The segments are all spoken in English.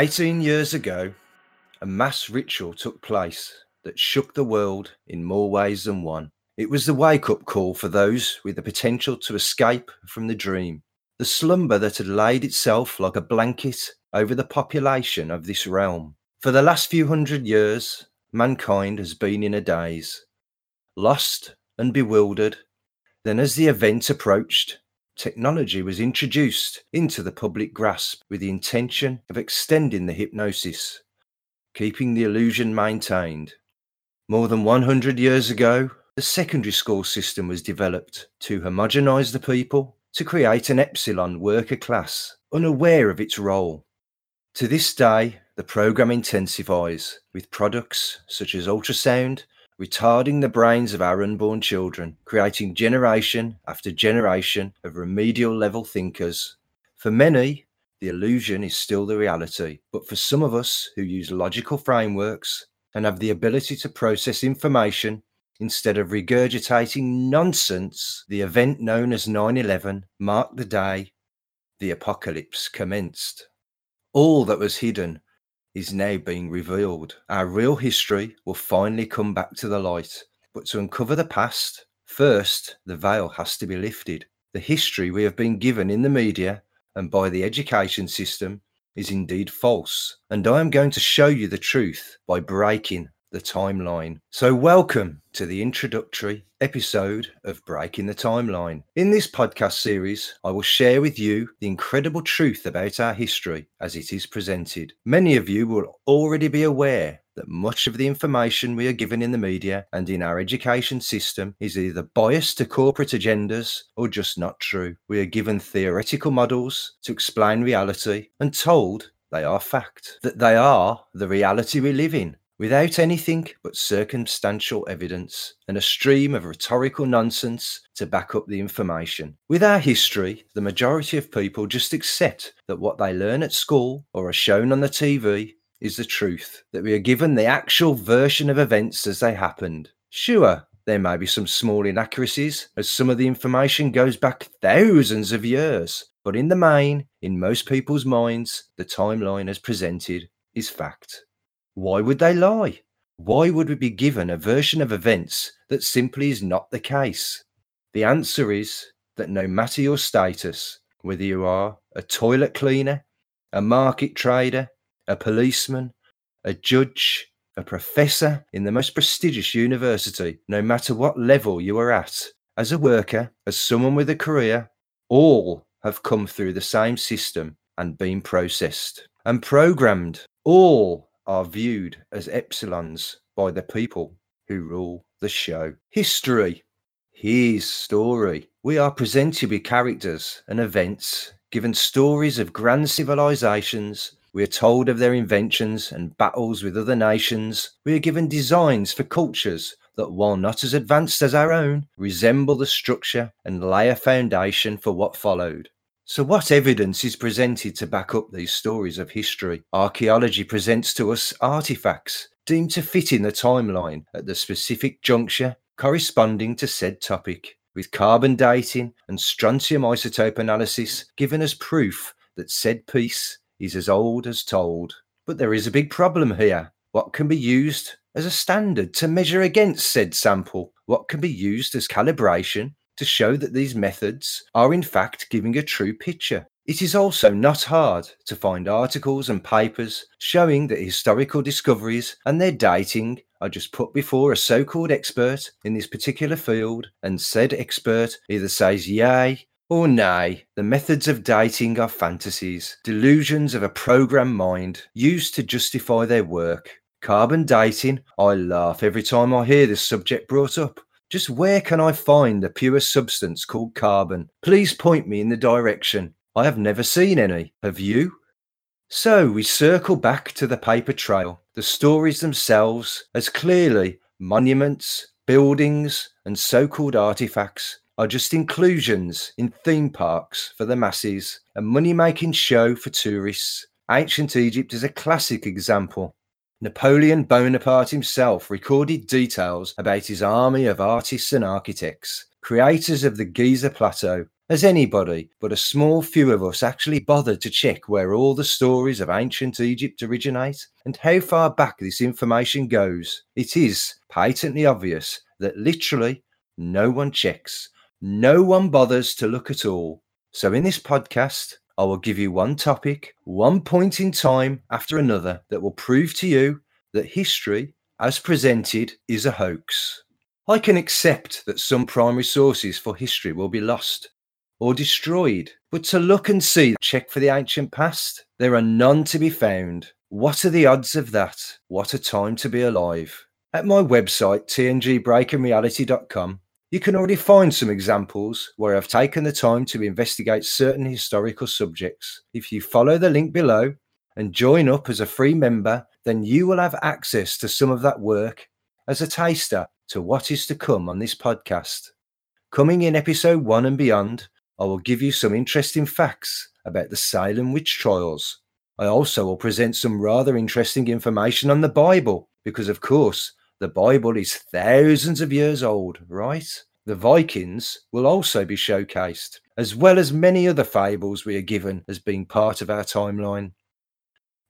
18 years ago, a mass ritual took place that shook the world in more ways than one. It was the wake up call for those with the potential to escape from the dream, the slumber that had laid itself like a blanket over the population of this realm. For the last few hundred years, mankind has been in a daze, lost and bewildered. Then, as the event approached, technology was introduced into the public grasp with the intention of extending the hypnosis, keeping the illusion maintained. More than 100 years ago, the secondary school system was developed to homogenize the people, to create an epsilon worker class, unaware of its role. To this day, the program intensifies with products such as ultrasound, retarding the brains of our unborn children, creating generation after generation of remedial level thinkers. For many, the illusion is still the reality, but for some of us who use logical frameworks and have the ability to process information instead of regurgitating nonsense, the event known as 9 11 marked the day the apocalypse commenced. All that was hidden is now being revealed. Our real history will finally come back to the light. But to uncover the past, first the veil has to be lifted. The history we have been given in the media and by the education system is indeed false. And I am going to show you the truth by breaking the timeline. So, welcome to the introductory episode of Breaking the Timeline. In this podcast series, I will share with you the incredible truth about our history as it is presented. Many of you will already be aware that much of the information we are given in the media and in our education system is either biased to corporate agendas or just not true. We are given theoretical models to explain reality and told they are fact, that they are the reality we live in, without anything but circumstantial evidence and a stream of rhetorical nonsense to back up the information. With our history, the majority of people just accept that what they learn at school or are shown on the TV is the truth, that we are given the actual version of events as they happened. Sure, there may be some small inaccuracies, as some of the information goes back thousands of years, but in the main, in most people's minds, the timeline as presented is fact. Why would they lie? Why would we be given a version of events that simply is not the case? The answer is that no matter your status, whether you are a toilet cleaner, a market trader, a policeman, a judge, a professor in the most prestigious university, no matter what level you are at, as a worker, as someone with a career, all have come through the same system and been processed and programmed. All are viewed as epsilons by the people who rule the show. History. His story. We are presented with characters and events, given stories of grand civilizations. We are told of their inventions and battles with other nations. We are given designs for cultures that, while not as advanced as our own, resemble the structure and lay a foundation for what followed. So, what evidence is presented to back up these stories of history? Archaeology presents to us artifacts deemed to fit in the timeline at the specific juncture corresponding to said topic, with carbon dating and strontium isotope analysis given as proof that said piece is as old as told. But there is a big problem here. What can be used as a standard to measure against said sample? What can be used as calibration to show that these methods are in fact giving a true picture. It is also not hard to find articles and papers showing that historical discoveries and their dating are just put before a so called expert in this particular field, and said expert either says yay or nay. The methods of dating are fantasies, delusions of a programmed mind used to justify their work. Carbon dating, I laugh every time I hear this subject brought up. Just where can I find the pure substance called carbon? Please point me in the direction. I have never seen any. Have you? So we circle back to the paper trail, the stories themselves, as clearly monuments, buildings, and so called artifacts are just inclusions in theme parks for the masses, a money making show for tourists. Ancient Egypt is a classic example. Napoleon Bonaparte himself recorded details about his army of artists and architects, creators of the Giza Plateau, Has anybody but a small few of us actually bothered to check where all the stories of ancient Egypt originate and how far back this information goes? It is patently obvious that literally no one checks, no one bothers to look at all. So, in this podcast, I will give you one topic, one point in time after another that will prove to you that history, as presented, is a hoax. I can accept that some primary sources for history will be lost or destroyed, but to look and see, check for the ancient past, there are none to be found. What are the odds of that? What a time to be alive. At my website, tngbreakingreality.com, you can already find some examples where I've taken the time to investigate certain historical subjects. If you follow the link below and join up as a free member, then you will have access to some of that work as a taster to what is to come on this podcast. Coming in episode one and beyond, I will give you some interesting facts about the Salem witch trials. I also will present some rather interesting information on the Bible, because of course, the Bible is thousands of years old, right? The Vikings will also be showcased, as well as many other fables we are given as being part of our timeline.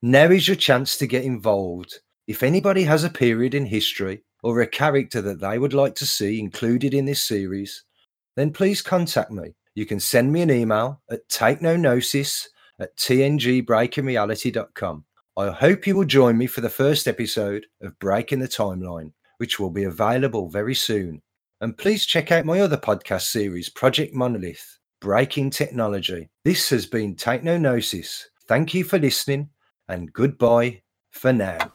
Now is your chance to get involved. If anybody has a period in history or a character that they would like to see included in this series, then please contact me. You can send me an email at take no gnosis at tngbreakingreality.com. I hope you will join me for the first episode of Breaking the Timeline, which will be available very soon. And please check out my other podcast series, Project Monolith Breaking Technology. This has been Take No Gnosis. Thank you for listening, and goodbye for now.